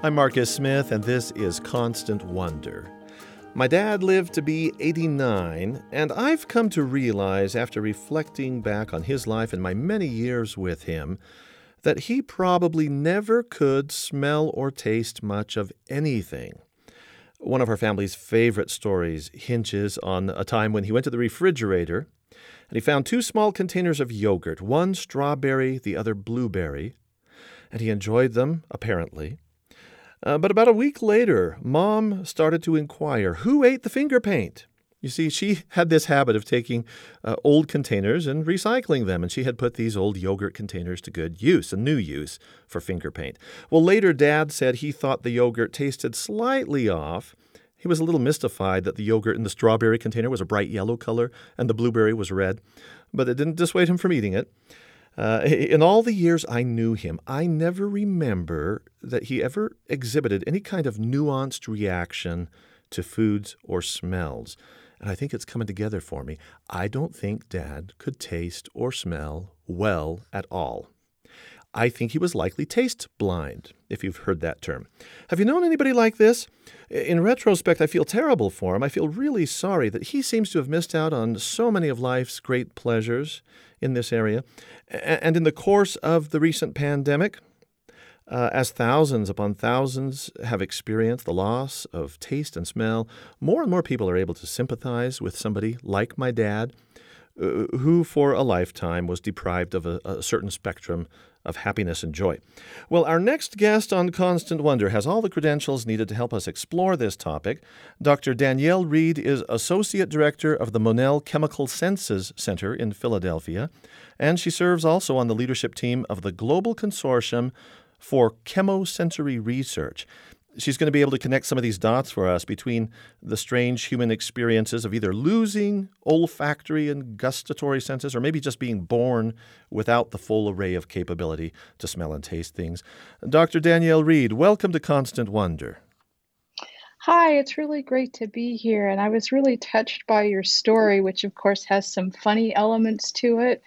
I'm Marcus Smith, and this is Constant Wonder. My dad lived to be 89, and I've come to realize after reflecting back on his life and my many years with him that he probably never could smell or taste much of anything. One of our family's favorite stories hinges on a time when he went to the refrigerator and he found two small containers of yogurt, one strawberry, the other blueberry, and he enjoyed them, apparently. Uh, but about a week later, Mom started to inquire who ate the finger paint. You see, she had this habit of taking uh, old containers and recycling them, and she had put these old yogurt containers to good use, a new use for finger paint. Well, later, Dad said he thought the yogurt tasted slightly off. He was a little mystified that the yogurt in the strawberry container was a bright yellow color and the blueberry was red, but it didn't dissuade him from eating it. Uh, in all the years I knew him, I never remember that he ever exhibited any kind of nuanced reaction to foods or smells. And I think it's coming together for me. I don't think Dad could taste or smell well at all. I think he was likely taste blind, if you've heard that term. Have you known anybody like this? In retrospect, I feel terrible for him. I feel really sorry that he seems to have missed out on so many of life's great pleasures in this area. And in the course of the recent pandemic, uh, as thousands upon thousands have experienced the loss of taste and smell, more and more people are able to sympathize with somebody like my dad, Uh, who for a lifetime was deprived of a, a certain spectrum of happiness and joy. Well, our next guest on Constant Wonder has all the credentials needed to help us explore this topic. Dr. Danielle Reed is Associate Director of the Monell Chemical Senses Center in Philadelphia, and she serves also on the leadership team of the Global Consortium for Chemosensory Research she's going to be able to connect some of these dots for us between the strange human experiences of either losing olfactory and gustatory senses or maybe just being born without the full array of capability to smell and taste things. Dr. Danielle Reed, welcome to Constant Wonder. Hi, it's really great to be here. And I was really touched by your story, which of course has some funny elements to it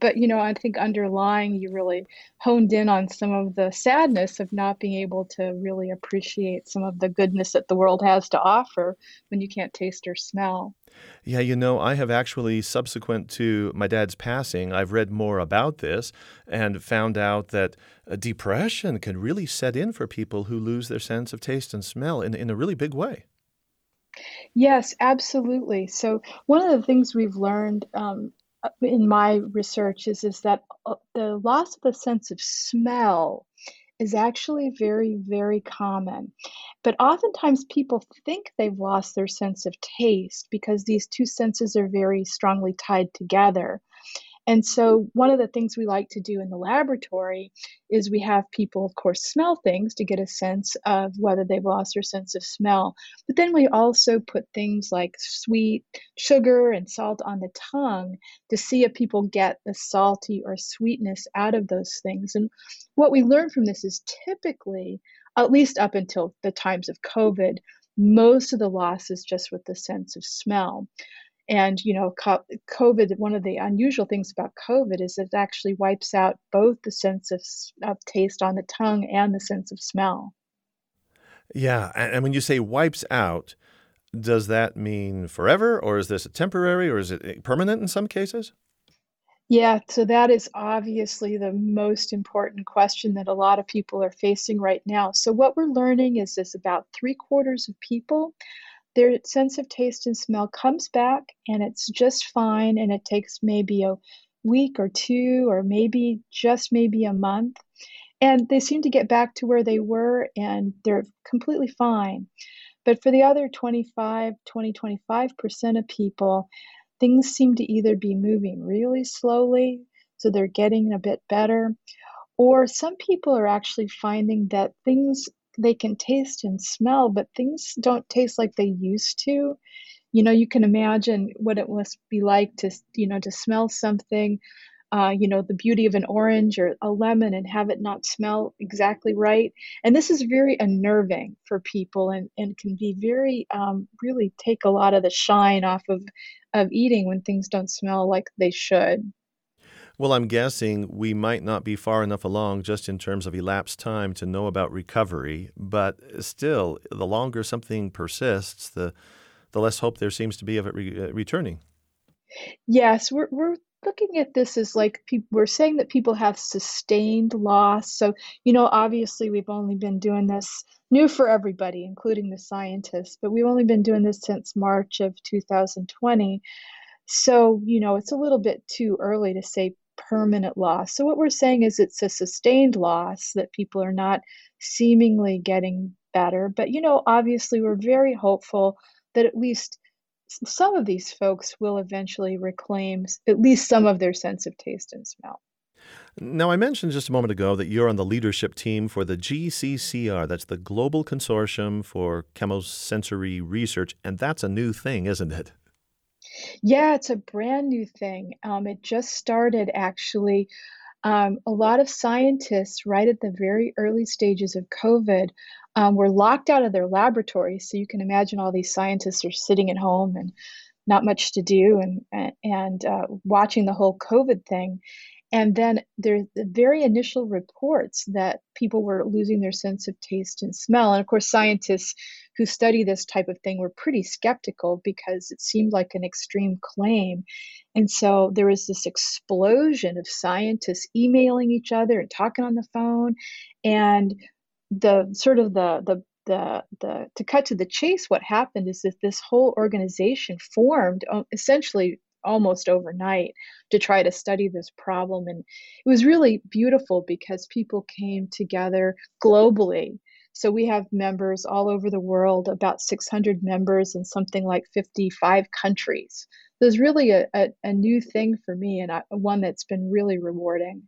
but you know i think underlying you really honed in on some of the sadness of not being able to really appreciate some of the goodness that the world has to offer when you can't taste or smell yeah, you know, I have actually, subsequent to my dad's passing, I've read more about this and found out that depression can really set in for people who lose their sense of taste and smell in, in a really big way. Yes, absolutely. So, one of the things we've learned um, uh, in my research is is that uh, the loss of the sense of smell is actually very very common. But oftentimes people think they've lost their sense of taste because these two senses are very strongly tied together and so, one of the things we like to do in the laboratory is we have people, of course, smell things to get a sense of whether they've lost their sense of smell. But then we also put things like sweet sugar and salt on the tongue to see if people get the salty or sweetness out of those things. And what we learn from this is typically, at least up until the times of COVID, most of the loss is just with the sense of smell. And, you know, COVID, one of the unusual things about COVID is it actually wipes out both the sense of, of taste on the tongue and the sense of smell. Yeah. And when you say wipes out, does that mean forever or is this a temporary or is it eh, permanent in some cases? Yeah, so that is obviously the most important question that a lot of people are facing right now. So, what we're learning is this about three quarters of people their sense of taste and smell comes back and it's just fine and it takes maybe a week or two or maybe just maybe a month. And they seem to get back to where they were and they're completely fine. But for the other 25 20 25% of people things seem to either be moving really slowly so they're getting a bit better or some people are actually finding that things they can taste and smell, but things don't taste like they used to. You know, you can imagine what it must be like to, you know, to smell something, uh, you know, the beauty of an orange or a lemon and have it not smell exactly right. And this is very unnerving for people and, and can be very, um, really take a lot of the shine off of, of eating when things don't smell like they should. Well, I'm guessing we might not be far enough along just in terms of elapsed time to know about recovery, but still, the longer something persists, the the less hope there seems to be of it re- uh, returning. Yes, we're we're looking at this as like people we're saying that people have sustained loss. So, you know, obviously we've only been doing this new for everybody, including the scientists, but we've only been doing this since March of 2020. So, you know, it's a little bit too early to say permanent loss. So, what we're saying is it's a sustained loss that people are not seemingly getting better. But, you know, obviously, we're very hopeful that at least some of these folks will eventually reclaim at least some of their sense of taste and smell. Now, I mentioned just a moment ago that you're on the leadership team for the GCCR. That's the Global Consortium for Chemosensory Research, and that's a new thing, isn't it? Yeah, it's a brand new thing. Um, it just started actually. Um, a lot of scientists, right at the very early stages of COVID, um, were locked out of their laboratories. So you can imagine all these scientists are sitting at home and not much to do and and uh, watching the whole COVID thing. And then there's the very initial reports that people were losing their sense of taste and smell. And of course, scientists who study this type of thing were pretty skeptical because it seemed like an extreme claim. And so there was this explosion of scientists emailing each other and talking on the phone. And the sort of the the the the to cut to the chase what happened is that this whole organization formed uh, essentially almost overnight to try to study this problem. And it was really beautiful because people came together globally. So we have members all over the world about 600 members in something like 55 countries. So it's really a, a, a new thing for me and one that's been really rewarding.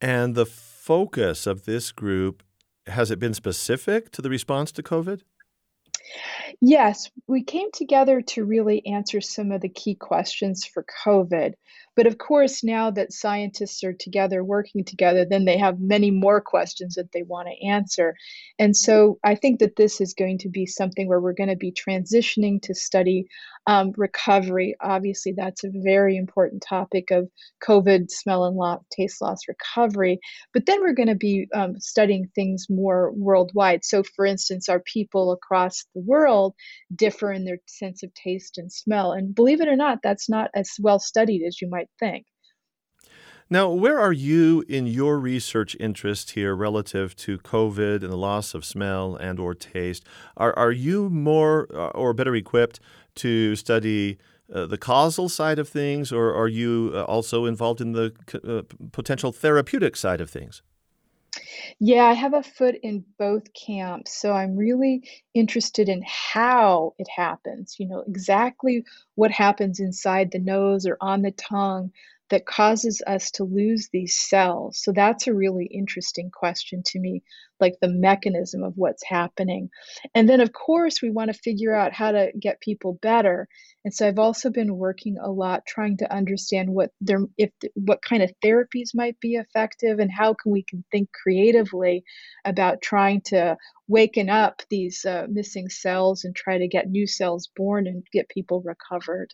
And the focus of this group has it been specific to the response to COVID? Yes, we came together to really answer some of the key questions for COVID. But of course, now that scientists are together working together, then they have many more questions that they want to answer. And so I think that this is going to be something where we're going to be transitioning to study um, recovery. Obviously, that's a very important topic of COVID smell and taste loss recovery. But then we're going to be um, studying things more worldwide. So, for instance, our people across the world differ in their sense of taste and smell. And believe it or not, that's not as well studied as you might think. Now, where are you in your research interest here relative to COVID and the loss of smell and or taste? Are, are you more uh, or better equipped to study uh, the causal side of things, or are you uh, also involved in the uh, potential therapeutic side of things? Yeah, I have a foot in both camps. So I'm really interested in how it happens, you know, exactly what happens inside the nose or on the tongue that causes us to lose these cells. So that's a really interesting question to me, like the mechanism of what's happening. And then, of course, we want to figure out how to get people better. And so I've also been working a lot trying to understand what there, if what kind of therapies might be effective, and how can we can think creatively about trying to waken up these uh, missing cells and try to get new cells born and get people recovered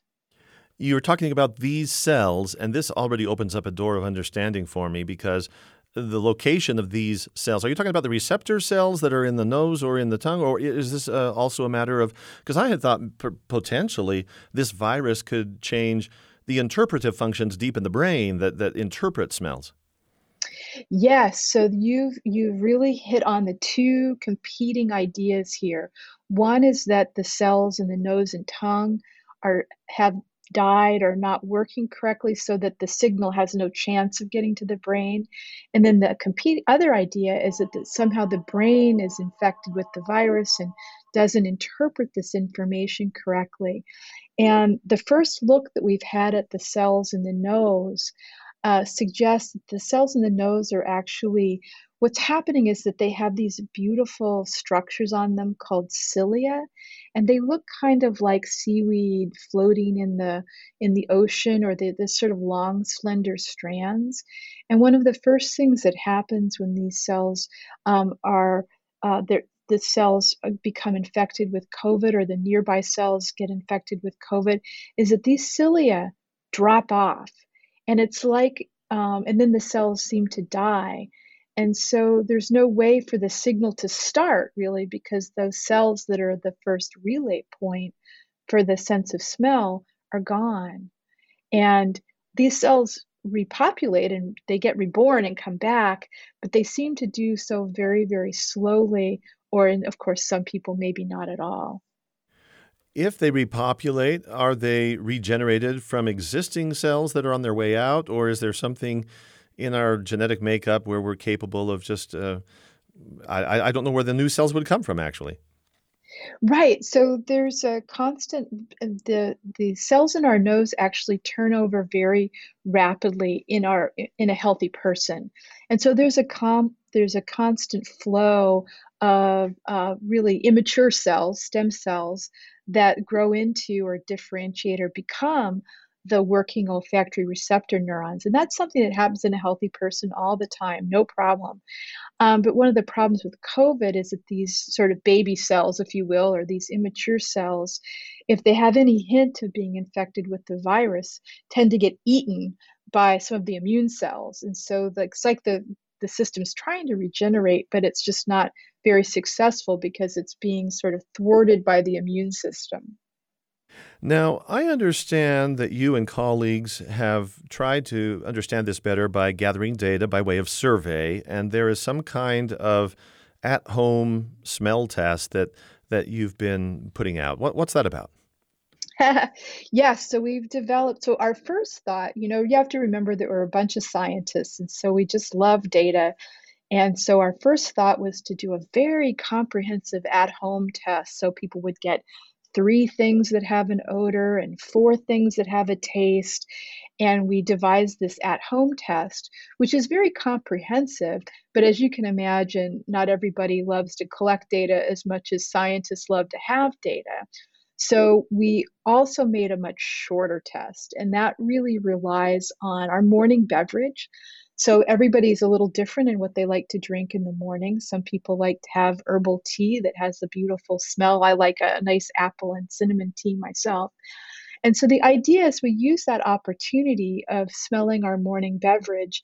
you were talking about these cells, and this already opens up a door of understanding for me because the location of these cells. Are you talking about the receptor cells that are in the nose or in the tongue, or is this uh, also a matter of? Because I had thought p- potentially this virus could change the interpretive functions deep in the brain that that interpret smells. Yes, so you've you've really hit on the two competing ideas here. One is that the cells in the nose and tongue are have died or not working correctly so that the signal has no chance of getting to the brain. And then the compete, other idea is that, that somehow the brain is infected with the virus and doesn't interpret this information correctly. And the first look that we've had at the cells in the nose uh, suggests that the cells in the nose are actually what's happening is that they have these beautiful structures on them called cilia and they look kind of like seaweed floating in the in the ocean or the, this sort of long slender strands and one of the first things that happens when these cells um, are uh, the cells uh, become infected with covid or the nearby cells get infected with covid is that these cilia drop off And it's like, um, and then the cells seem to die. And so there's no way for the signal to start really because those cells that are the first relay point for the sense of smell are gone. And these cells repopulate and they get reborn and come back, but they seem to do so very, very slowly, or, in, of course, some people maybe not at all. If they repopulate, are they regenerated from existing cells that are on their way out, or is there something in our genetic makeup where we're capable of just? Uh, I, I don't know where the new cells would come from, actually. Right. So there's a constant the the cells in our nose actually turn over very rapidly in our in a healthy person. And so there's a com there's a constant flow of uh, really immature cells, stem cells that grow into or differentiate or become the working olfactory receptor neurons. And that's something that happens in a healthy person all the time, no problem. Um, but one of the problems with COVID is that these sort of baby cells, if you will, or these immature cells, if they have any hint of being infected with the virus, tend to get eaten by some of the immune cells. And so the, it's like the, the system's trying to regenerate, but it's just not very successful because it's being sort of thwarted by the immune system. Now, I understand that you and colleagues have tried to understand this better by gathering data by way of survey, and there is some kind of at home smell test that, that you've been putting out. What, what's that about? yes, so we've developed. So, our first thought, you know, you have to remember that we're a bunch of scientists, and so we just love data. And so, our first thought was to do a very comprehensive at home test so people would get three things that have an odor and four things that have a taste. And we devised this at home test, which is very comprehensive. But as you can imagine, not everybody loves to collect data as much as scientists love to have data. So we also made a much shorter test, and that really relies on our morning beverage. So everybody's a little different in what they like to drink in the morning. Some people like to have herbal tea that has a beautiful smell. I like a nice apple and cinnamon tea myself. And so the idea is we use that opportunity of smelling our morning beverage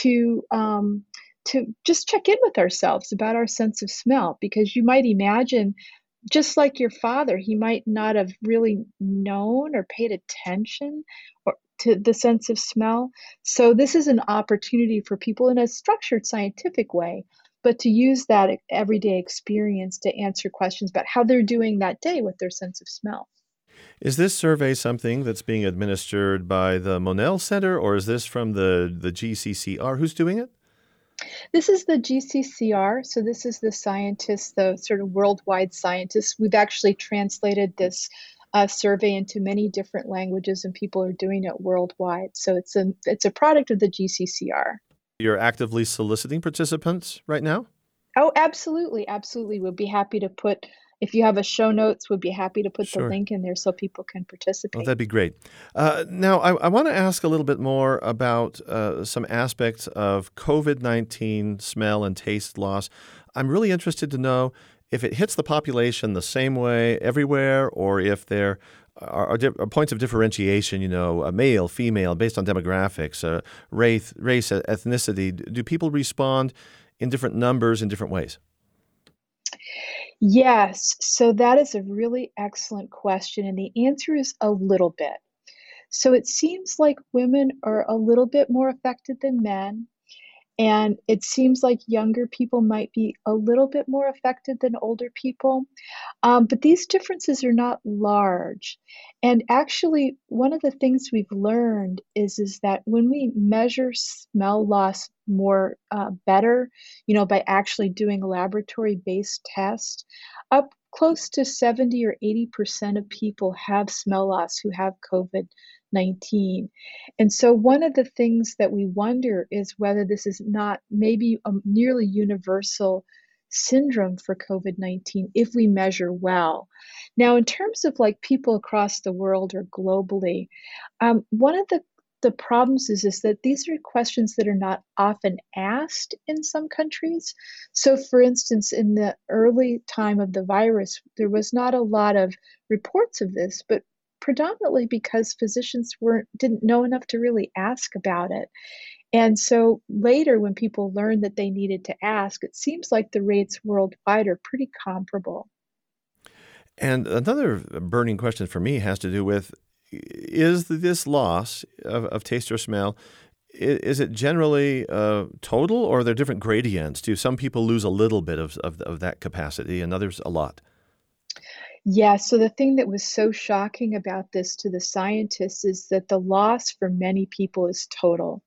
to um, to just check in with ourselves about our sense of smell because you might imagine just like your father he might not have really known or paid attention or to the sense of smell. So, this is an opportunity for people in a structured scientific way, but to use that everyday experience to answer questions about how they're doing that day with their sense of smell. Is this survey something that's being administered by the Monell Center, or is this from the, the GCCR? Who's doing it? This is the GCCR. So, this is the scientists, the sort of worldwide scientists. We've actually translated this uh, survey into many different languages, and people are doing it worldwide. So it's a it's a product of the GCCR. You're actively soliciting participants right now. Oh, absolutely, absolutely. We'd be happy to put. If you have a show notes, we'd be happy to put sure. the link in there so people can participate. Well, that'd be great. Uh, now, I, I want to ask a little bit more about uh, some aspects of COVID 19 smell and taste loss. I'm really interested to know if it hits the population the same way everywhere, or if there are, are, are points of differentiation, you know, a male, female, based on demographics, uh, race, race, ethnicity, do people respond in different numbers in different ways? Yes, so that is a really excellent question, and the answer is a little bit. So it seems like women are a little bit more affected than men. And it seems like younger people might be a little bit more affected than older people. Um, but these differences are not large. And actually, one of the things we've learned is, is that when we measure smell loss more uh, better, you know, by actually doing laboratory based tests, up close to 70 or 80% of people have smell loss who have COVID 19. And so, one of the things that we wonder is whether this is not maybe a nearly universal syndrome for COVID 19 if we measure well. Now, in terms of like people across the world or globally, um, one of the the problems is, is that these are questions that are not often asked in some countries. So, for instance, in the early time of the virus, there was not a lot of reports of this, but predominantly because physicians weren't didn't know enough to really ask about it. And so later, when people learned that they needed to ask, it seems like the rates worldwide are pretty comparable. And another burning question for me has to do with is this loss of, of taste or smell is it generally uh, total or are there different gradients? Do some people lose a little bit of, of, of that capacity and others a lot? Yeah, so the thing that was so shocking about this to the scientists is that the loss for many people is total.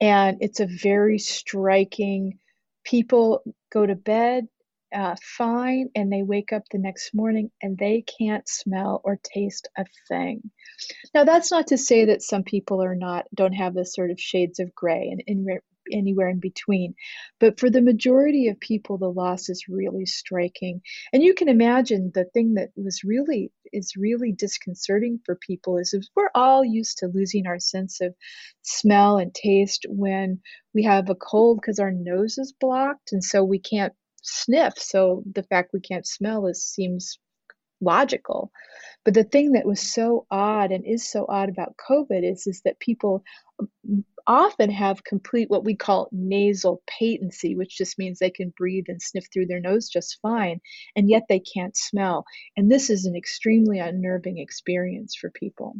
And it's a very striking, people go to bed uh, fine and they wake up the next morning and they can't smell or taste a thing. Now, that's not to say that some people are not, don't have the sort of shades of gray and, and anywhere in between. But for the majority of people, the loss is really striking. And you can imagine the thing that was really is really disconcerting for people is, we're all used to losing our sense of smell and taste when we have a cold because our nose is blocked and so we can't sniff. So the fact we can't smell is seems logical. But the thing that was so odd and is so odd about COVID is, is that people often have complete what we call nasal patency, which just means they can breathe and sniff through their nose just fine, and yet they can't smell. And this is an extremely unnerving experience for people.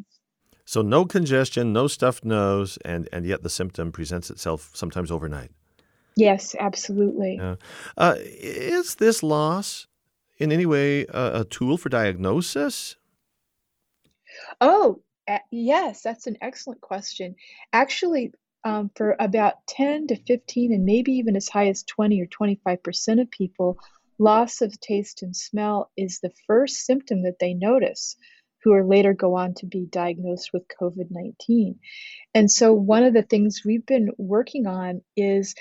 So, no congestion, no stuffed nose, and, and yet the symptom presents itself sometimes overnight. Yes, absolutely. Uh, uh, is this loss in any way a, a tool for diagnosis? Oh, yes, that's an excellent question. Actually, um, for about 10 to 15, and maybe even as high as 20 or 25% of people, loss of taste and smell is the first symptom that they notice who are later go on to be diagnosed with COVID 19. And so, one of the things we've been working on is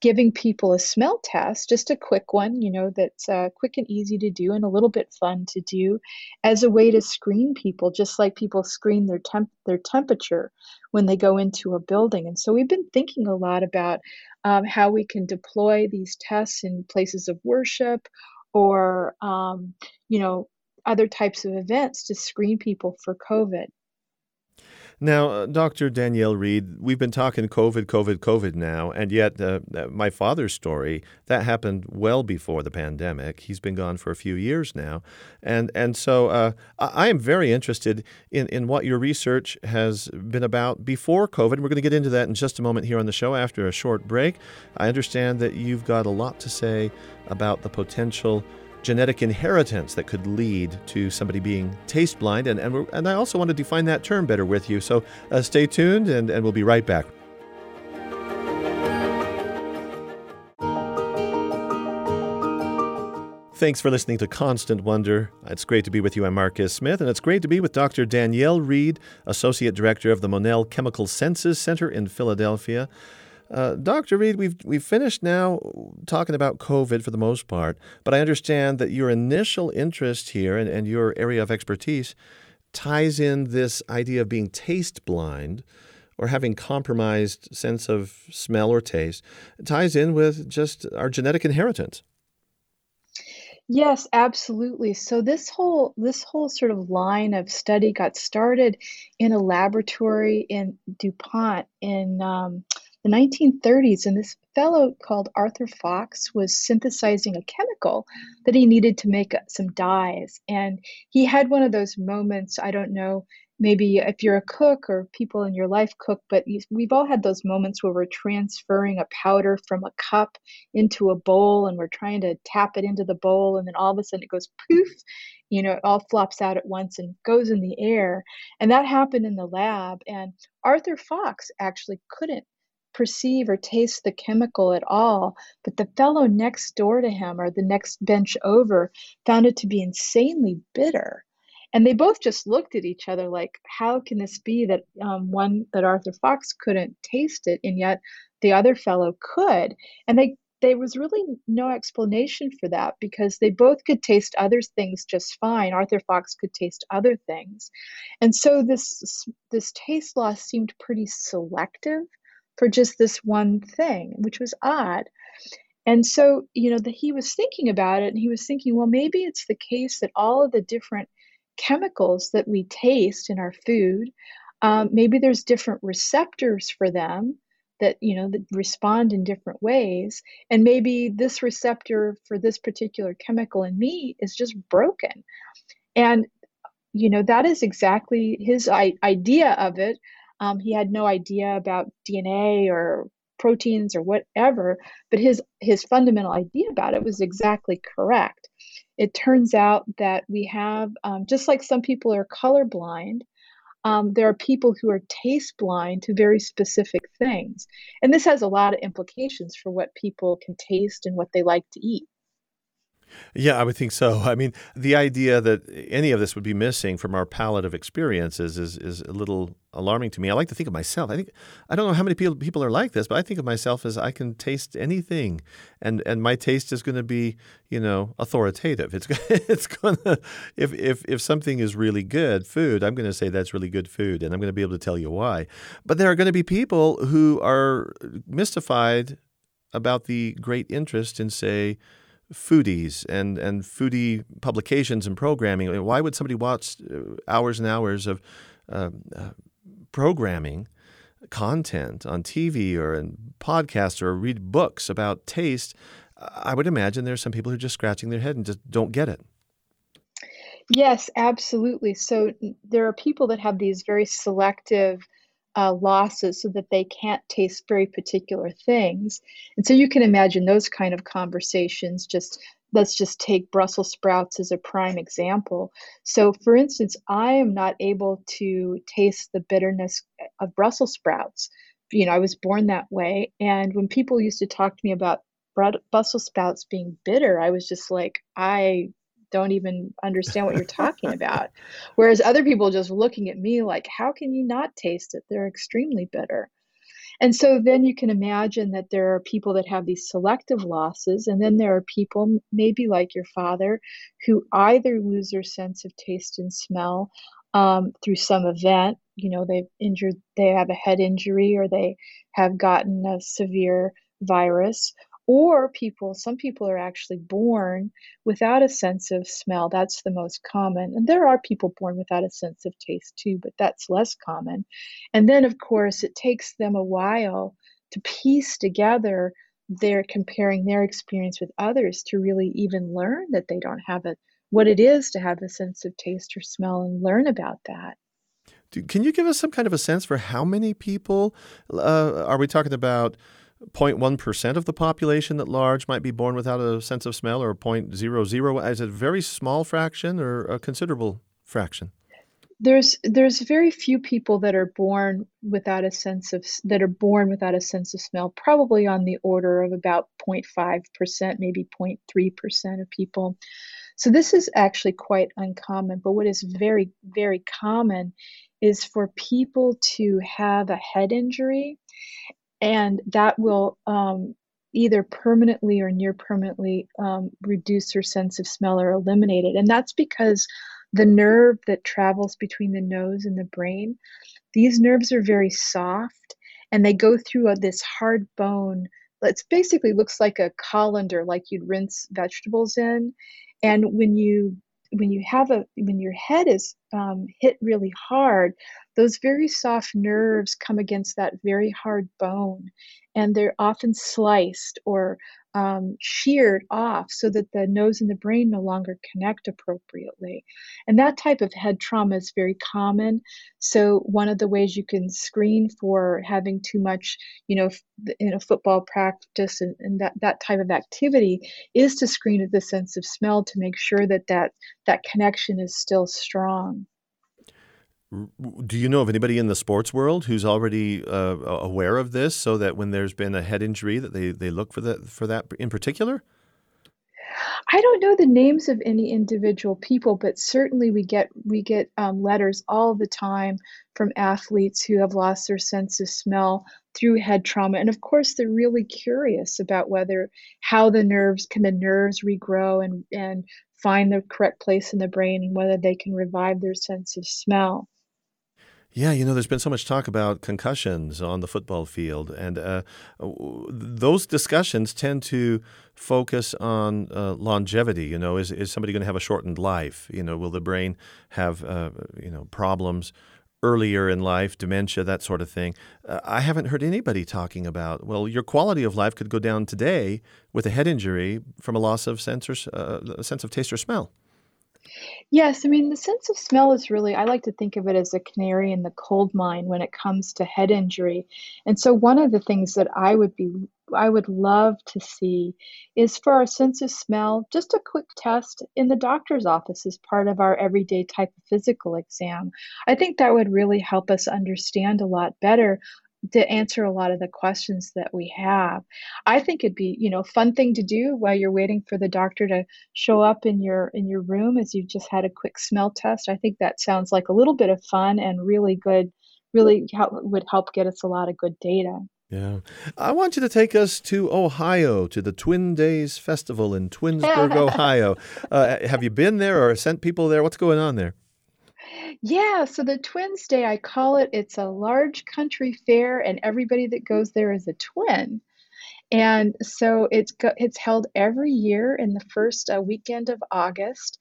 giving people a smell test, just a quick one, you know, that's uh, quick and easy to do and a little bit fun to do, as a way to screen people, just like people screen their temp their temperature when they go into a building. And so we've been thinking a lot about um, how we can deploy these tests in places of worship, or um, you know, other types of events to screen people for COVID. Now, uh, Dr. Danielle Reed, we've been talking COVID, COVID, COVID now, and yet uh, uh, my father's story that happened well before the pandemic. He's been gone for a few years now, and and so uh, I am very interested in in what your research has been about before COVID. We're going to get into that in just a moment here on the show after a short break. I understand that you've got a lot to say about the potential genetic inheritance that could lead to somebody being taste blind. And, and, and I also want to define that term better with you. So uh, stay tuned, and, and we'll be right back. Thanks for listening to Constant Wonder. It's great to be with you. I'm Marcus Smith, and it's great to be with Dr. Danielle Reed, Associate Director of the Monell Chemical Senses Center in Philadelphia. Uh, Dr. Reed, we've, we've finished now talking about COVID for the most part, but I understand that your initial interest here and, and your area of expertise ties in this idea of being taste blind or having compromised sense of smell or taste it ties in with just our genetic inheritance. Yes, absolutely. So this whole this whole sort of line of study got started in a laboratory in DuPont in um, the 1930s, and this fellow called Arthur Fox was synthesizing a chemical that he needed to make some dyes. And he had one of those moments, I don't know, maybe if you're a cook or people in your life cook, but we've all had those moments where we're transferring a powder from a cup into a bowl and we're trying to tap it into the bowl, and then all of a sudden it goes poof, you know, it all flops out at once and goes in the air. And that happened in the lab. And Arthur Fox actually couldn't perceive or taste the chemical at all, but the fellow next door to him or the next bench over found it to be insanely bitter. And they both just looked at each other like, how can this be that um, one that Arthur Fox couldn't taste it, and yet the other fellow could? And they there was really no explanation for that because they both could taste other things just fine. Arthur Fox could taste other things, and so this this taste loss seemed pretty selective for just this one thing, which was odd. And so, you know, that he was thinking about it and he was thinking, well, maybe it's the case that all of the different chemicals that we taste in our food. Um, maybe there's different receptors for them that you know that respond in different ways and maybe this receptor for this particular chemical in me is just broken and you know that is exactly his I- idea of it um, he had no idea about dna or proteins or whatever but his his fundamental idea about it was exactly correct it turns out that we have um, just like some people are colorblind um, there are people who are taste blind to very specific things. And this has a lot of implications for what people can taste and what they like to eat. Yeah, I would think so. I mean, the idea that any of this would be missing from our palette of experiences is is a little alarming to me. I like to think of myself. I think I don't know how many people people are like this, but I think of myself as I can taste anything, and and my taste is going to be you know authoritative. It's it's going to if if if something is really good food, I'm going to say that's really good food, and I'm going to be able to tell you why. But there are going to be people who are mystified about the great interest in say foodies and, and foodie publications and programming. Why would somebody watch uh, hours and hours of uh, uh, programming content on TV or in podcasts or read books about taste? I would imagine there are some people who are just scratching their head and just don't get it. Yes, absolutely. So there are people that have these very selective uh, losses so that they can't taste very particular things. And so you can imagine those kind of conversations. Just let's just take Brussels sprouts as a prime example. So, for instance, I am not able to taste the bitterness of Brussels sprouts. You know, I was born that way. And when people used to talk to me about Brussels sprouts being bitter, I was just like, I don't even understand what you're talking about. Whereas other people just looking at me like, how can you not taste it? They're extremely bitter. And so then you can imagine that there are people that have these selective losses, and then there are people, maybe like your father, who either lose their sense of taste and smell um, through some event. You know, they've injured, they have a head injury, or they have gotten a severe virus, or people some people are actually born without a sense of smell. That's the most common. And there are people born without a sense of taste too but that's less common. And then of course it takes them a while to piece together their comparing their experience with others to really even learn that they don't have it what it is to have a sense of taste or smell and learn about that. Can you give us some kind of a sense for how many people uh, are we talking about 0.1% of the population at large might be born without a sense of smell, or 0.00? Is it a very small fraction or a considerable fraction? There's there's very few people that are born without a sense of that are born without a sense of smell. Probably on the order of about 0.5%, maybe 0.3% of people. So this is actually quite uncommon. But what is very very common is for people to have a head injury and that will um, either permanently or near permanently um, reduce your sense of smell or eliminate it. And that's because the nerve that travels between the nose and the brain, these nerves are very soft and they go through a, this hard bone. It basically looks like a colander, like you'd rinse vegetables in. And when you when you have a when your head is um, hit really hard those very soft nerves come against that very hard bone and they're often sliced or um, sheared off so that the nose and the brain no longer connect appropriately. And that type of head trauma is very common. So, one of the ways you can screen for having too much, you know, in a football practice and, and that, that type of activity is to screen at the sense of smell to make sure that that, that connection is still strong. Do you know of anybody in the sports world who's already uh, aware of this, so that when there's been a head injury, that they, they look for that for that in particular? I don't know the names of any individual people, but certainly we get we get um, letters all the time from athletes who have lost their sense of smell through head trauma, and of course they're really curious about whether how the nerves can the nerves regrow and and find the correct place in the brain and whether they can revive their sense of smell. Yeah, you know, there's been so much talk about concussions on the football field, and uh, those discussions tend to focus on uh, longevity. You know, is is somebody going to have a shortened life? You know, will the brain have uh, you know problems earlier in life, dementia, that sort of thing? Uh, I haven't heard anybody talking about. Well, your quality of life could go down today with a head injury from a loss of sense or uh, sense of taste or smell. Yes, I mean, the sense of smell is really, I like to think of it as a canary in the coal mine when it comes to head injury. And so, one of the things that I would be, I would love to see is for our sense of smell, just a quick test in the doctor's office as part of our everyday type of physical exam. I think that would really help us understand a lot better to answer a lot of the questions that we have. I think it'd be, you know, fun thing to do while you're waiting for the doctor to show up in your in your room as you've just had a quick smell test. I think that sounds like a little bit of fun and really good really help, would help get us a lot of good data. Yeah. I want you to take us to Ohio, to the Twin Days Festival in Twinsburg, Ohio. Uh, have you been there or sent people there? What's going on there? Yeah, so the Twins Day, I call it, it's a large country fair, and everybody that goes there is a twin. And so it's go- it's held every year in the first uh, weekend of August,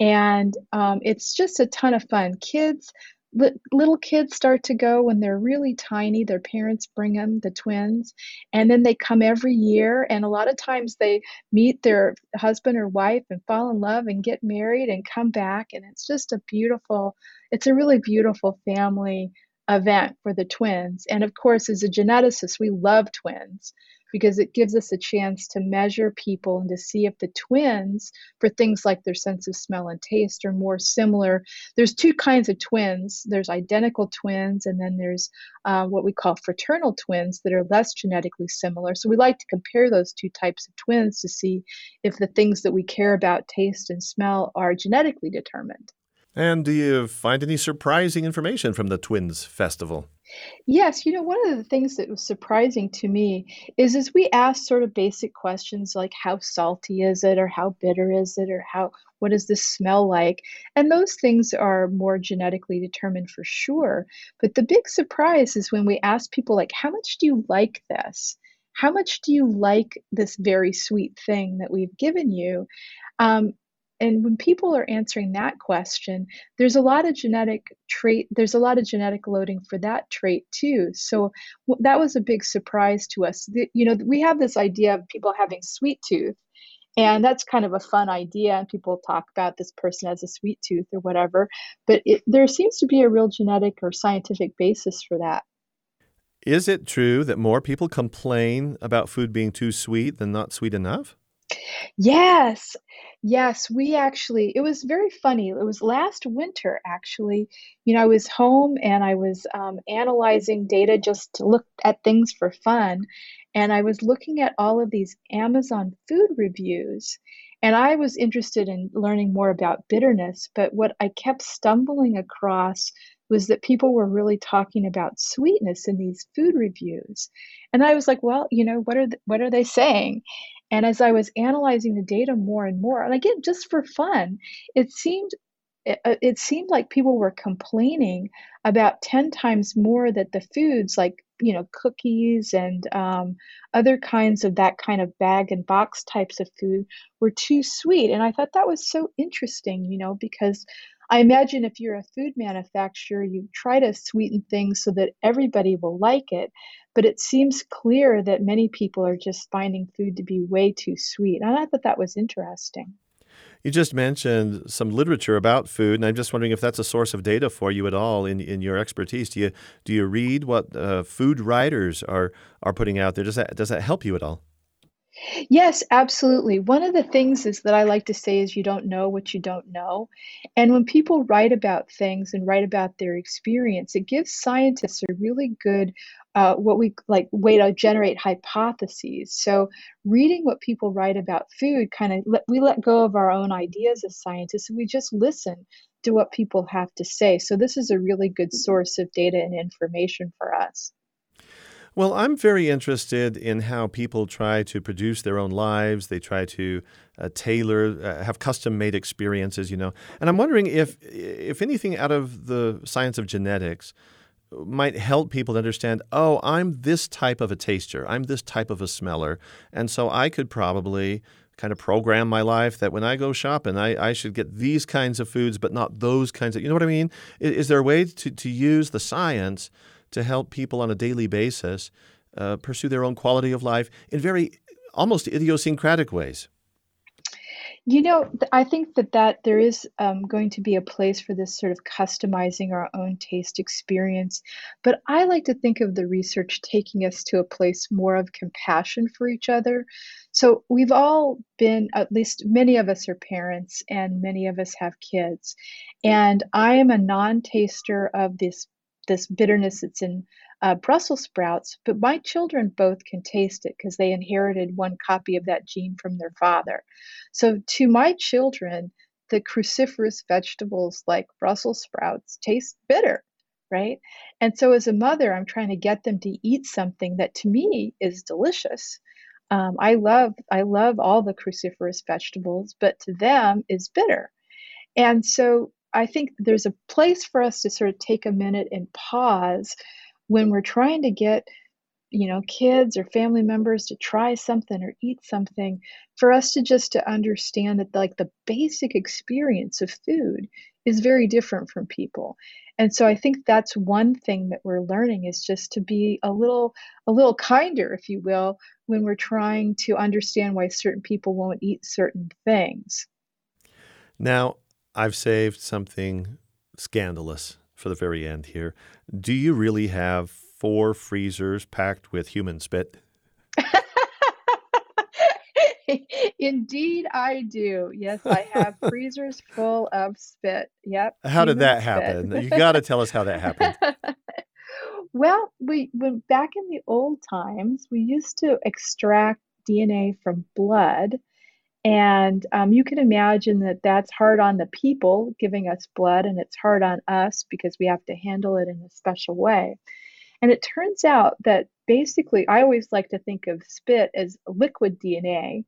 and um, it's just a ton of fun. Kids little kids start to go when they're really tiny. Their parents bring them, the twins, and then they come every year. And a lot of times they meet their husband or wife and fall in love and get married and come back. And it's just a beautiful, it's a really beautiful family event for the twins. And of course, as a geneticist, we love twins because it gives us a chance to measure people and to see if the twins, for things like their sense of smell and taste, are more similar. There's two kinds of twins there's identical twins, and then there's uh, what we call fraternal twins that are less genetically similar. So we like to compare those two types of twins to see if the things that we care about, taste and smell, are genetically determined. And do you find any surprising information from the Twins Festival? Yes, you know, one of the things that was surprising to me is as we ask sort of basic questions like how salty is it or how bitter is it or how what does this smell like? And those things are more genetically determined for sure. But the big surprise is when we ask people like how much do you like this? How much do you like this very sweet thing that we've given you? Um, and when people are answering that question there's a lot of genetic trait there's a lot of genetic loading for that trait too. So that was a big surprise to us. You know we have this idea of people having sweet tooth and that's kind of a fun idea and people talk about this person as a sweet tooth or whatever but it, there seems to be a real genetic or scientific basis for that. Is it true that more people complain about food being too sweet than not sweet enough Yes. Yes, we actually it was very funny. It was last winter, actually. You know, I was home and I was um, analyzing data just to look at things for fun. And I was looking at all of these Amazon food reviews. And I was interested in learning more about bitterness. But what I kept stumbling across was that people were really talking about sweetness in these food reviews. And I was like, well, you know, what are, th- what are they saying? And as I was analyzing the data more and more, and again, just for fun, it seemed it, uh, it seemed like people were complaining about 10 times more that the foods like you know cookies and um, other kinds of that kind of bag and box types of food were too sweet. And i thought that was so interesting you know because I imagine if you're a food manufacturer, you try to sweeten things so that everybody will like it. But it seems clear that many people are just finding food to be way too sweet. And I thought that was interesting. You just mentioned some literature about food, and I'm just wondering if that's a source of data for you at all in, in your expertise. Do you do you read what uh, food writers are are putting out there? Does that does that help you at all? Yes, absolutely. One of the things is that I like to say is you don't know what you don't know. And when people write about things and write about their experience, it gives scientists a really good uh, what we like way to generate hypotheses. So reading what people write about food kind of let, we let go of our own ideas as scientists and we just listen to what people have to say. So this is a really good source of data and information for us. Well, I'm very interested in how people try to produce their own lives. They try to uh, tailor, uh, have custom-made experiences, you know. And I'm wondering if, if anything out of the science of genetics might help people to understand. Oh, I'm this type of a taster. I'm this type of a smeller, and so I could probably kind of program my life that when I go shopping, I, I should get these kinds of foods, but not those kinds of. You know what I mean? Is, is there a way to to use the science? To help people on a daily basis uh, pursue their own quality of life in very almost idiosyncratic ways. You know, I think that that there is um, going to be a place for this sort of customizing our own taste experience, but I like to think of the research taking us to a place more of compassion for each other. So we've all been, at least many of us are parents, and many of us have kids, and I am a non-taster of this this bitterness that's in uh, Brussels sprouts, but my children both can taste it because they inherited one copy of that gene from their father. So to my children, the cruciferous vegetables like Brussels sprouts taste bitter, right? And so as a mother, I'm trying to get them to eat something that to me is delicious. Um, I love I love all the cruciferous vegetables, but to them is bitter. And so I think there's a place for us to sort of take a minute and pause when we're trying to get you know kids or family members to try something or eat something for us to just to understand that like the basic experience of food is very different from people. And so i think that's one thing that we're learning is just to be a little a little kinder if you will when we're trying to understand why certain people won't eat certain things. Now I've saved something scandalous for the very end here. Do you really have four freezers packed with human spit? Indeed, I do. Yes, I have freezers full of spit. Yep. How did that happen? you got to tell us how that happened. well, we when back in the old times, we used to extract DNA from blood and um, you can imagine that that's hard on the people giving us blood, and it's hard on us because we have to handle it in a special way. And it turns out that basically, I always like to think of spit as liquid DNA.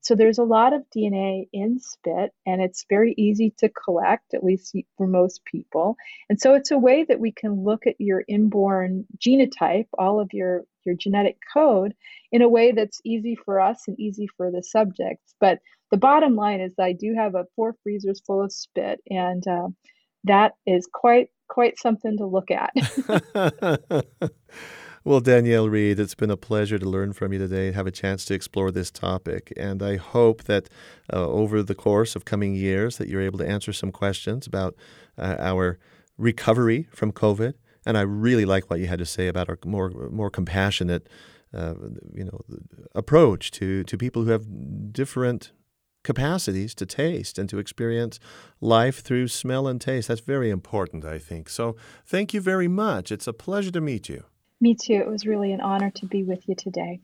So there's a lot of DNA in spit, and it's very easy to collect, at least for most people. And so it's a way that we can look at your inborn genotype, all of your your genetic code, in a way that's easy for us and easy for the subjects. But the bottom line is, I do have a four freezers full of spit, and uh, that is quite quite something to look at. Well, Danielle Reed, it's been a pleasure to learn from you today and have a chance to explore this topic. And I hope that uh, over the course of coming years that you're able to answer some questions about uh, our recovery from COVID. And I really like what you had to say about our more more compassionate, uh, you know, approach to to people who have different capacities to taste and to experience life through smell and taste. That's very important, I think. So, thank you very much. It's a pleasure to meet you. Me too. It was really an honor to be with you today.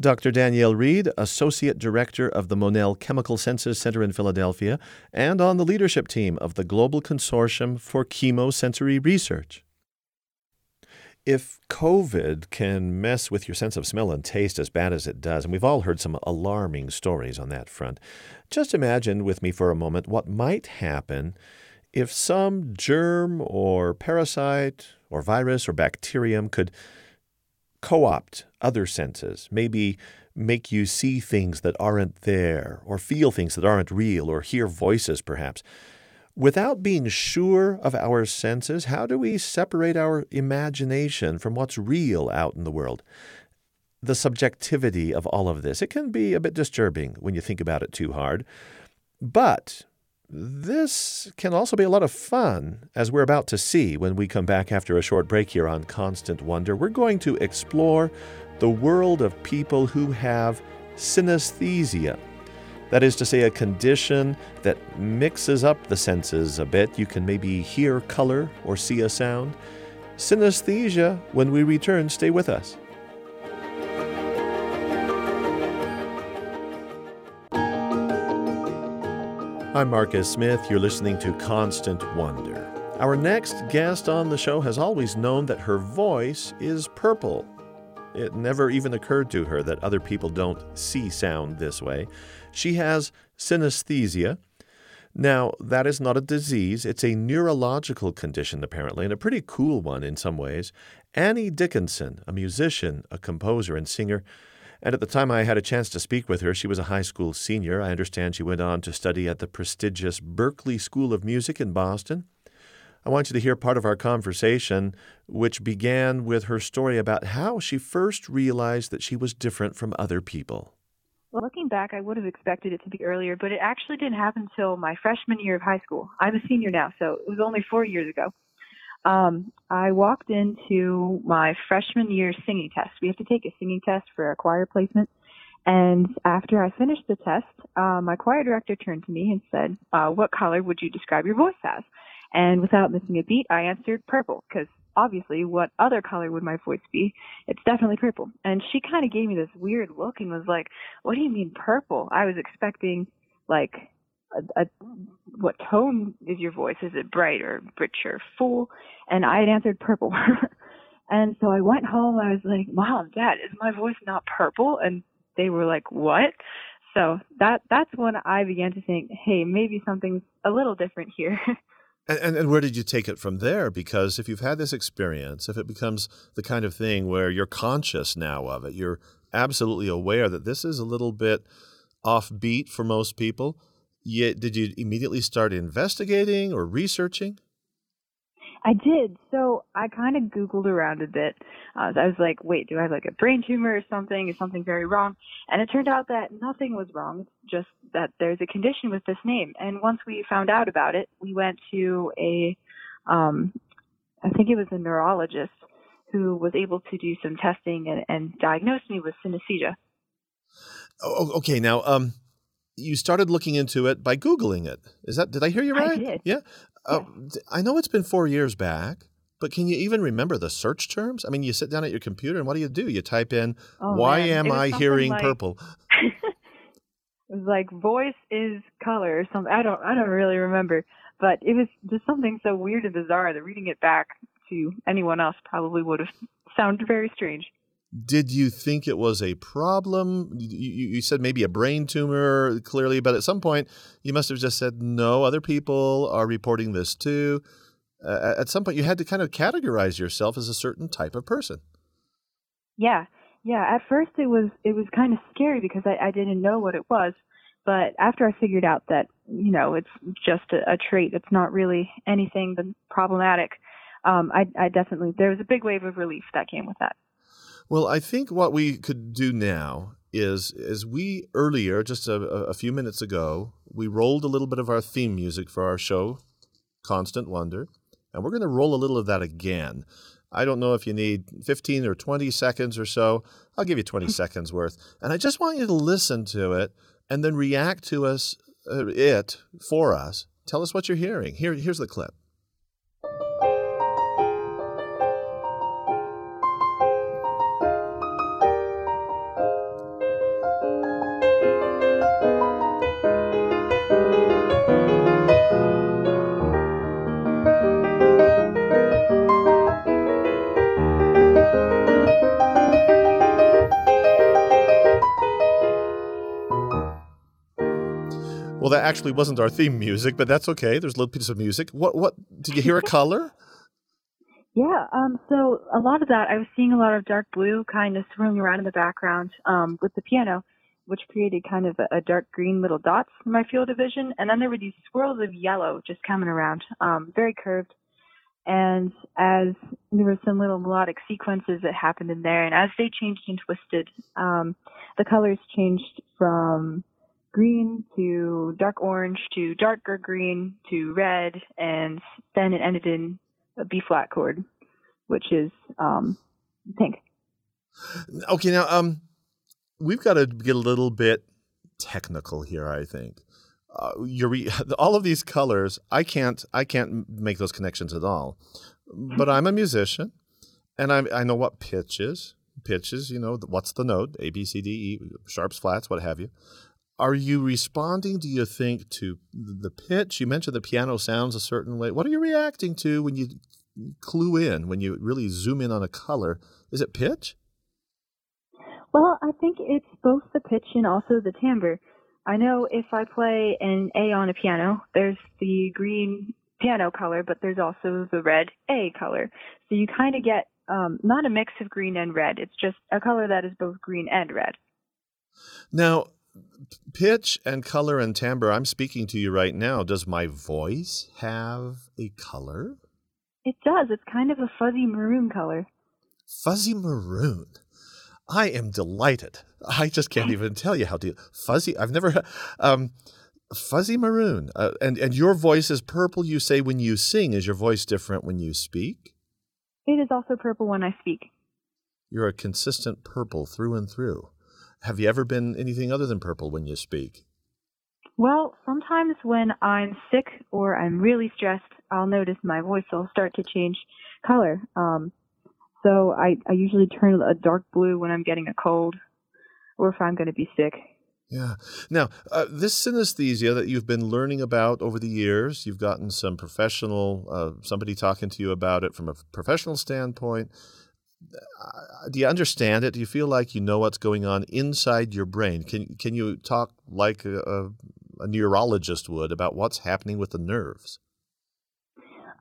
Dr. Danielle Reed, Associate Director of the Monell Chemical Senses Center in Philadelphia, and on the leadership team of the Global Consortium for Chemosensory Research. If COVID can mess with your sense of smell and taste as bad as it does, and we've all heard some alarming stories on that front, just imagine with me for a moment what might happen if some germ or parasite or virus or bacterium could co opt other senses, maybe make you see things that aren't there, or feel things that aren't real, or hear voices perhaps. Without being sure of our senses, how do we separate our imagination from what's real out in the world? The subjectivity of all of this, it can be a bit disturbing when you think about it too hard. But this can also be a lot of fun, as we're about to see when we come back after a short break here on Constant Wonder. We're going to explore the world of people who have synesthesia. That is to say, a condition that mixes up the senses a bit. You can maybe hear color or see a sound. Synesthesia, when we return, stay with us. I'm Marcus Smith. You're listening to Constant Wonder. Our next guest on the show has always known that her voice is purple. It never even occurred to her that other people don't see sound this way. She has synesthesia. Now, that is not a disease, it's a neurological condition, apparently, and a pretty cool one in some ways. Annie Dickinson, a musician, a composer, and singer, and at the time I had a chance to speak with her, she was a high school senior. I understand she went on to study at the prestigious Berklee School of Music in Boston. I want you to hear part of our conversation, which began with her story about how she first realized that she was different from other people. Looking back, I would have expected it to be earlier, but it actually didn't happen until my freshman year of high school. I'm a senior now, so it was only four years ago. Um, I walked into my freshman year singing test. We have to take a singing test for a choir placement. And after I finished the test, uh, my choir director turned to me and said, uh, What color would you describe your voice as? And without missing a beat, I answered purple because obviously, what other color would my voice be? It's definitely purple. And she kind of gave me this weird look and was like, What do you mean purple? I was expecting like a, a, what tone is your voice? Is it bright or rich or full? And I had answered purple. and so I went home. I was like, Mom, Dad, is my voice not purple? And they were like, What? So that that's when I began to think, hey, maybe something's a little different here. And, and, where did you take it from there? Because if you've had this experience, if it becomes the kind of thing where you're conscious now of it, you're absolutely aware that this is a little bit offbeat for most people, yet did you immediately start investigating or researching? I did. So I kind of Googled around a bit. Uh, I was like, wait, do I have like a brain tumor or something? Is something very wrong? And it turned out that nothing was wrong. Just that there's a condition with this name. And once we found out about it, we went to a, um, I think it was a neurologist who was able to do some testing and, and diagnose me with synesthesia. Oh, okay. Now, um, you started looking into it by googling it. Is that did I hear you right? I did. Yeah. Uh, I know it's been four years back, but can you even remember the search terms? I mean, you sit down at your computer and what do you do? You type in, oh, "Why man. am I hearing like, purple?" it was like voice is color or something. I don't. I don't really remember, but it was just something so weird and bizarre that reading it back to anyone else probably would have sounded very strange. Did you think it was a problem? You, you, said maybe a brain tumor, clearly, but at some point you must have just said, no, other people are reporting this too. Uh, at some point, you had to kind of categorize yourself as a certain type of person. Yeah, yeah. At first, it was it was kind of scary because I, I didn't know what it was. But after I figured out that you know it's just a, a trait, it's not really anything problematic. Um, I, I definitely there was a big wave of relief that came with that. Well, I think what we could do now is as we earlier, just a, a, few minutes ago, we rolled a little bit of our theme music for our show, Constant Wonder, and we're going to roll a little of that again. I don't know if you need 15 or 20 seconds or so. I'll give you 20 seconds worth. And I just want you to listen to it and then react to us uh, it for us. Tell us what you're hearing. Here here's the clip. Well, that actually wasn't our theme music, but that's okay. There's a little piece of music. What? What? Did you hear a color? Yeah. Um. So a lot of that, I was seeing a lot of dark blue kind of swirling around in the background um, with the piano, which created kind of a, a, dark green little dots in my field of vision, and then there were these swirls of yellow just coming around, um, very curved. And as there were some little melodic sequences that happened in there, and as they changed and twisted, um, the colors changed from green to dark orange to darker green to red, and then it ended in a B flat chord, which is um, pink. Okay, now um, we've got to get a little bit technical here. I think uh, re- all of these colors. I can't I can't make those connections at all. But I'm a musician, and I I know what pitch is. Pitch is, you know, what's the note? A, B, C, D, E, sharps, flats, what have you. Are you responding, do you think, to the pitch? You mentioned the piano sounds a certain way. What are you reacting to when you clue in, when you really zoom in on a color? Is it pitch? Well, I think it's both the pitch and also the timbre. I know if I play an A on a piano, there's the green piano color, but there's also the red A color. So you kind of get um, not a mix of green and red. It's just a color that is both green and red. Now, pitch and color and timbre, I'm speaking to you right now. Does my voice have a color? It does. It's kind of a fuzzy maroon color. Fuzzy maroon. I am delighted. I just can't even tell you how to fuzzy. I've never um, fuzzy maroon. Uh, and and your voice is purple. You say when you sing. Is your voice different when you speak? It is also purple when I speak. You're a consistent purple through and through. Have you ever been anything other than purple when you speak? Well, sometimes when I'm sick or I'm really stressed, I'll notice my voice will start to change color. Um, so I, I usually turn a dark blue when I'm getting a cold or if I'm going to be sick. Yeah. Now, uh, this synesthesia that you've been learning about over the years, you've gotten some professional, uh, somebody talking to you about it from a professional standpoint. Uh, do you understand it? Do you feel like you know what's going on inside your brain? Can can you talk like a, a, neurologist would about what's happening with the nerves?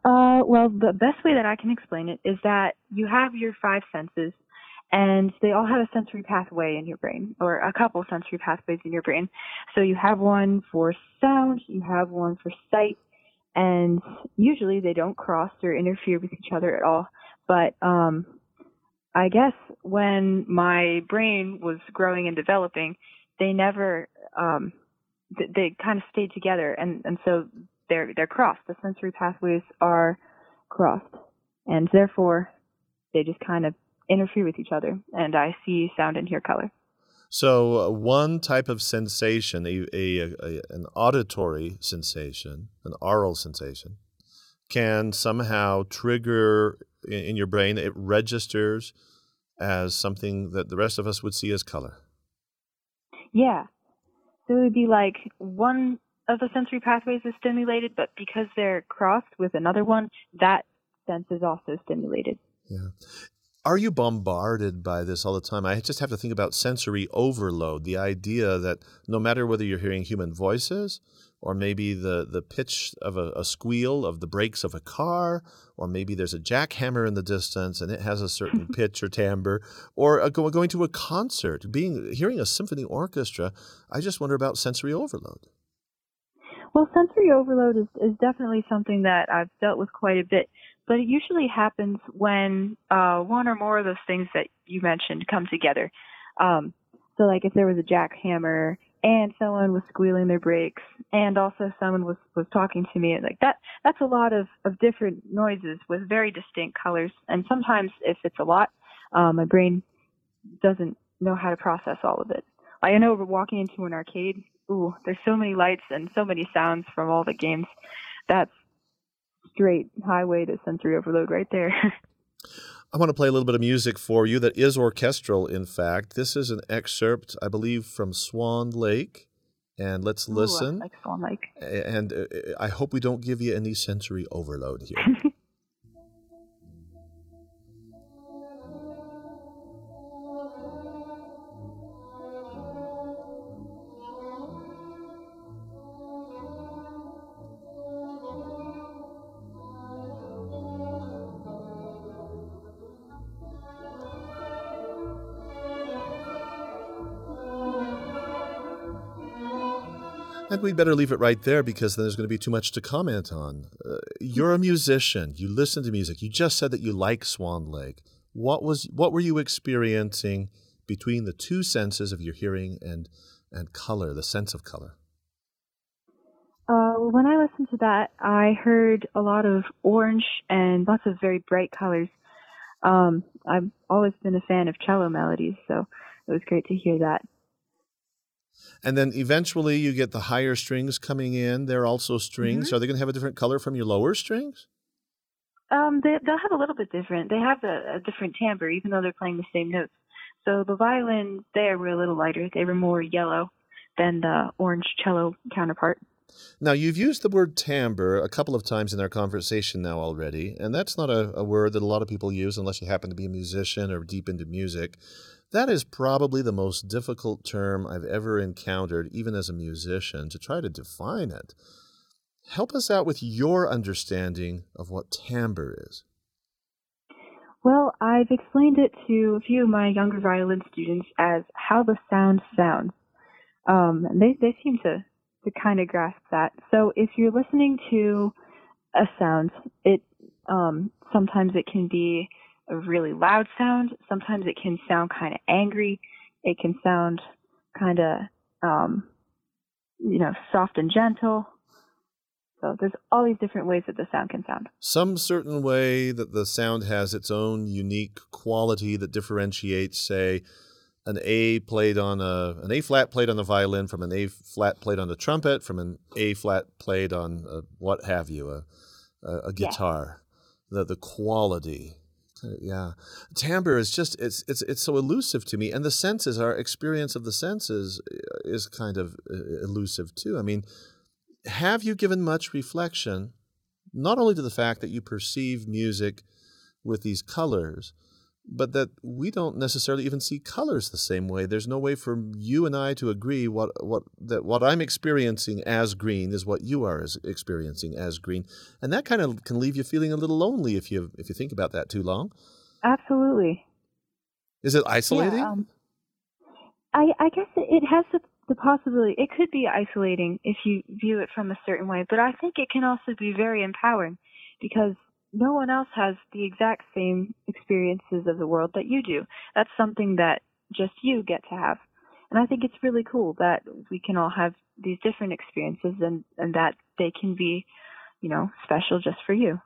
Uh, well, the best way that I can explain it is that you have your five senses, and they all have a sensory pathway in your brain, or a couple sensory pathways in your brain. So you have one for sound, you have one for sight, and usually they don't cross or interfere with each other at all. But um, I guess when my brain was growing and developing, they never um, they, they kind of stayed together, and and so they're they're crossed. The sensory pathways are crossed, and therefore they just kind of interfere with each other. And I see sound and hear color. So uh, one type of sensation, a, a, a, an auditory sensation, an aural sensation, can somehow trigger in, in your brain. It registers as something that the rest of us would see as color. Yeah. So it would be like one of the sensory pathways is stimulated, but because they're crossed with another one, that sense is also stimulated. Yeah. Are you bombarded by this all the time? I just have to think about sensory overload, the idea that no matter whether you're hearing human voices or maybe the, the pitch of a, a, squeal of the brakes of a car, or maybe there's a jackhammer in the distance and it has a certain pitch or timbre, or a, going to a concert, being hearing a symphony orchestra. I just wonder about sensory overload. Well, sensory overload is, is definitely something that I've dealt with quite a bit, but it usually happens when uh, one or more of those things that you mentioned come together. Um, so, like if there was a jackhammer and someone was squealing their brakes and also someone was was talking to me like that that's a lot of of different noises with very distinct colors and sometimes if it's a lot um my brain doesn't know how to process all of it. I know we're walking into an arcade ooh there's so many lights and so many sounds from all the games. That's straight highway to sensory overload right there I want to play a little bit of music for you that is orchestral, in fact. This is an excerpt, I believe, from Swan Lake. And let's listen. Ooh, like Swan Lake. And uh, I hope we don't give you any sensory overload here. And we'd better leave it right there because then there's going to be too much to comment on. Uh, you're a musician. You listen to music. You just said that you like Swan Lake. What was what were you experiencing between the two senses of your hearing and and color, the sense of color? Uh, when I listened to that, I heard a lot of orange and lots of very bright colors. Um, I've always been a fan of cello melodies, so it was great to hear that. And then eventually you get the higher strings coming in. They're also strings. Mm-hmm. Are they going to have a different color from your lower strings? Um, they, they'll have a little bit different. They have a, a different timbre, even though they're playing the same notes. So the violins there were a little lighter. They were more yellow than the orange cello counterpart. Now, you've used the word timbre a couple of times in our conversation now already, and that's not a, a, word that a lot of people use unless you happen to be a musician or deep into music. That is probably the most difficult term I've ever encountered, even as a musician, to try to define it. Help us out with your understanding of what timbre is. Well, I've explained it to a few of my younger violin students as how the sound sounds. Um, and they, they seem to, to kind of grasp that. So if you're listening to a sound, it um, sometimes it can be a really loud sound. Sometimes it can sound kind of angry. It can sound kind of, um, you know, soft and gentle. So there's all these different ways that the sound can sound. Some certain way that the sound has its own unique quality that differentiates, say, an A played on a an A flat played on the violin from an A flat played on the trumpet from an A flat played on a, what have you a a, a guitar. Yeah. The the quality yeah. Timbre is just it's it's it's so elusive to me and the senses our experience of the senses uh, is kind of uh, elusive too. I mean have you given much reflection not only to the fact that you perceive music with these colors but that we don't necessarily even see colors the same way. There's no way for you and I to agree what what that what I'm experiencing as green is what you are as experiencing as green, and that kind of can leave you feeling a little lonely if you if you think about that too long. Absolutely. Is it isolating? Yeah, um, I I guess it, it has the, the possibility. It could be isolating if you view it from a certain way, but I think it can also be very empowering because no one else has the exact same experiences of the world that you do. That's something that just you get to have. And I think it's really cool that we can all have these different experiences and, and that they can be, you know, special just for you.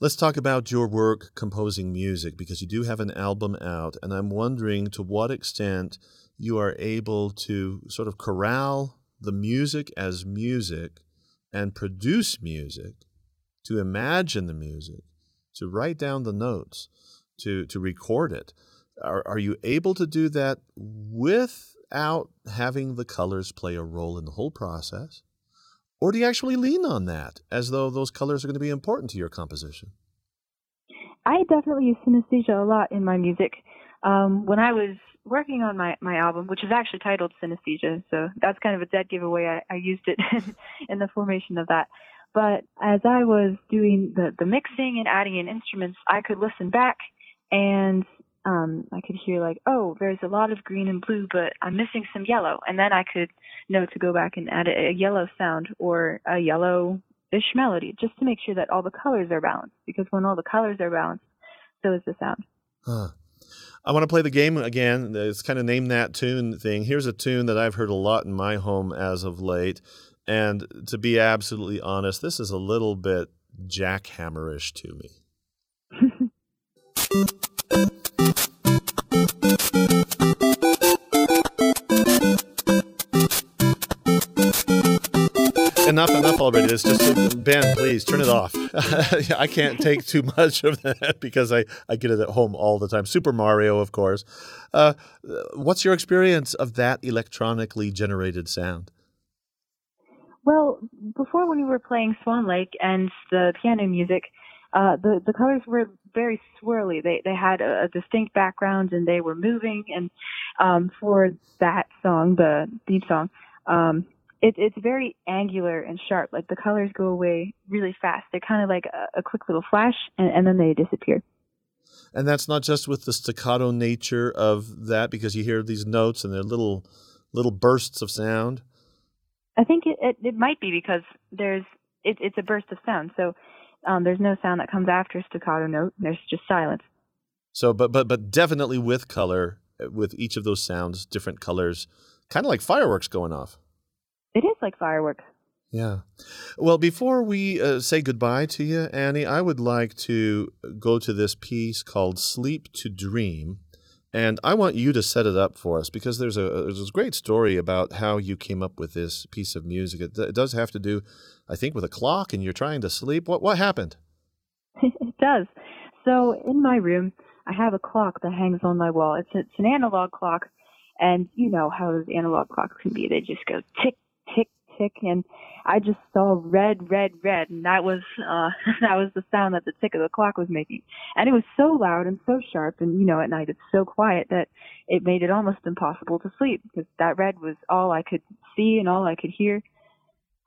Let's talk about your work composing music because you do have an album out, and I'm wondering to what extent you are able to sort of corral the music as music and produce music to imagine the music, to write down the notes, to, to record it. Are, are you able to do that without having the colors play a role in the whole process? Or do you actually lean on that as though those colors are going to be important to your composition? I definitely use synesthesia a lot in my music. Um, when I was working on my, my album, which is actually titled Synesthesia, so that's kind of a dead giveaway. I, I used it in the formation of that. But as I was doing the, the mixing and adding in instruments, I could listen back and um, I could hear like, oh, there's a lot of green and blue, but I'm missing some yellow. And then I could know to go back and add a, a yellow sound or a yellow-ish melody just to make sure that all the colors are balanced. Because when all the colors are balanced, so is the sound. Huh. I want to play the game again. It's kind of name that tune thing. Here's a tune that I've heard a lot in my home as of late. And to be absolutely honest, this is a little bit jackhammerish to me. enough, enough already. It's just Ben, please turn it off. I can't take too much of that because I, I get it at home all the time. Super Mario, of course. Uh, what's your experience of that electronically generated sound? Well, before when we were playing Swan Lake and the piano music, uh, the the colors were very swirly. They they had a, a distinct background and they were moving. And um, for that song, the theme song, um, it, it's very angular and sharp. Like the colors go away really fast. They're kind of like a, a quick little flash, and, and then they disappear. And that's not just with the staccato nature of that, because you hear these notes and they're little little bursts of sound. I think it, it, it might be because there's it, it's a burst of sound. So um, there's no sound that comes after a staccato note. There's just silence. So, but but but definitely with color, with each of those sounds, different colors, kind of like fireworks going off. It is like fireworks. Yeah. Well, before we uh, say goodbye to you, Annie, I would like to go to this piece called "Sleep to Dream." And I want you to set it up for us because there's a there's a great story about how you came up with this piece of music. It, it does have to do, I think, with a clock, and you're trying to sleep. What what happened? it does. So in my room, I have a clock that hangs on my wall. It's it's an analog clock, and you know how those analog clocks can be. They just go tick tick and I just saw red, red, red, and that was uh, that was the sound that the tick of the clock was making, and it was so loud and so sharp, and you know, at night it's so quiet that it made it almost impossible to sleep because that red was all I could see and all I could hear.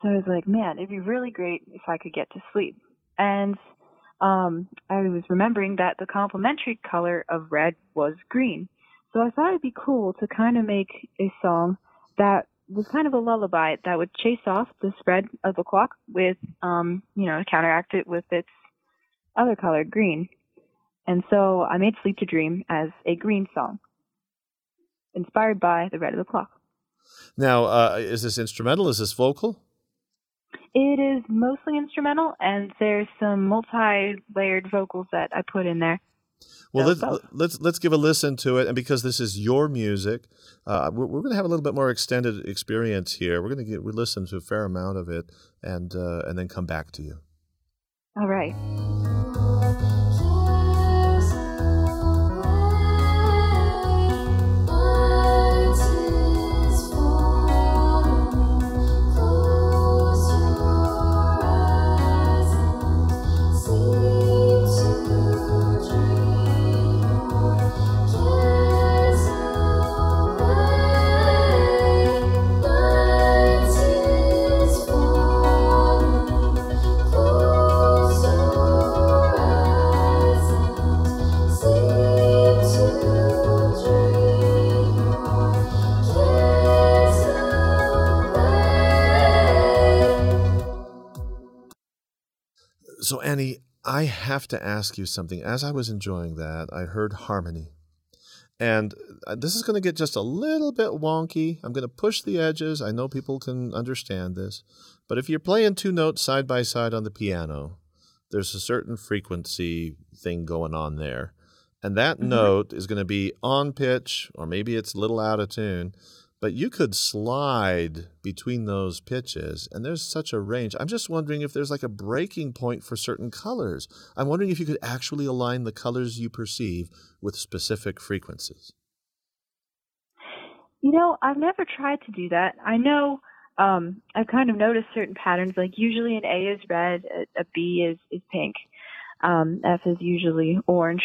So I was like, man, it'd be really great if I could get to sleep. And um, I was remembering that the complementary color of red was green. So I thought it'd be cool to kind of make a song that was kind of a lullaby that would chase off the spread of the clock with, um, you know, counteract it with its other color, green. And so I made Sleep to Dream as a green song, inspired by the red of the clock. Now, uh, is this instrumental? Is this vocal? It is mostly instrumental, and there's some multi-layered vocals that I put in there. Well, let's, let's let's give a listen to it, and because this is your music, uh, we're, we're going to have a little bit more extended experience here. We're going to get we listen to a fair amount of it, and uh, and then come back to you. All right. So, Annie, I have to ask you something. As I was enjoying that, I heard harmony. And uh, this is going to get just a little bit wonky. I'm going to push the edges. I know people can understand this. But if you're playing two notes side by side on the piano, there's a certain frequency thing going on there. And that mm-hmm. note is going to be on pitch, or maybe it's a little out of tune but you could slide between those pitches and there's such a range. I'm just wondering if there's like a breaking point for certain colors. I'm wondering if you could actually align the colors you perceive with specific frequencies. You know i've never tried to do that. I know um, i've kind of noticed certain patterns like usually an a is red a, a b is, is pink um, f is usually orange.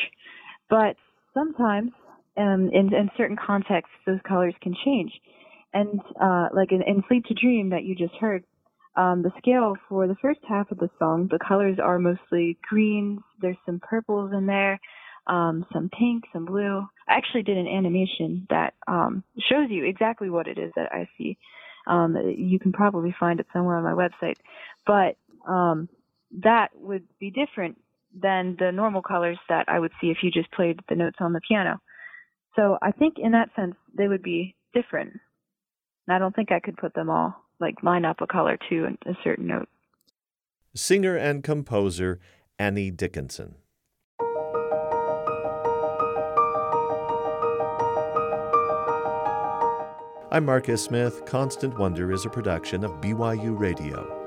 But sometimes um, in, in certain contexts, those colors can change. And uh, like in, in Sleep to Dream that you just heard, um, the scale for the first half of the song, the colors are mostly greens. There's some purples in there, um, some pink, some blue. I actually did an animation that um, shows you exactly what it is that I see. Um, you can probably find it somewhere on my website, but um, that would be different than the normal colors that I would see if you just played the notes on the piano. So I think in that sense they would be different. I don't think I could put them all like line up a color to a certain note. Singer and composer Annie Dickinson. I'm Marcus Smith. Constant Wonder is a production of BYU Radio.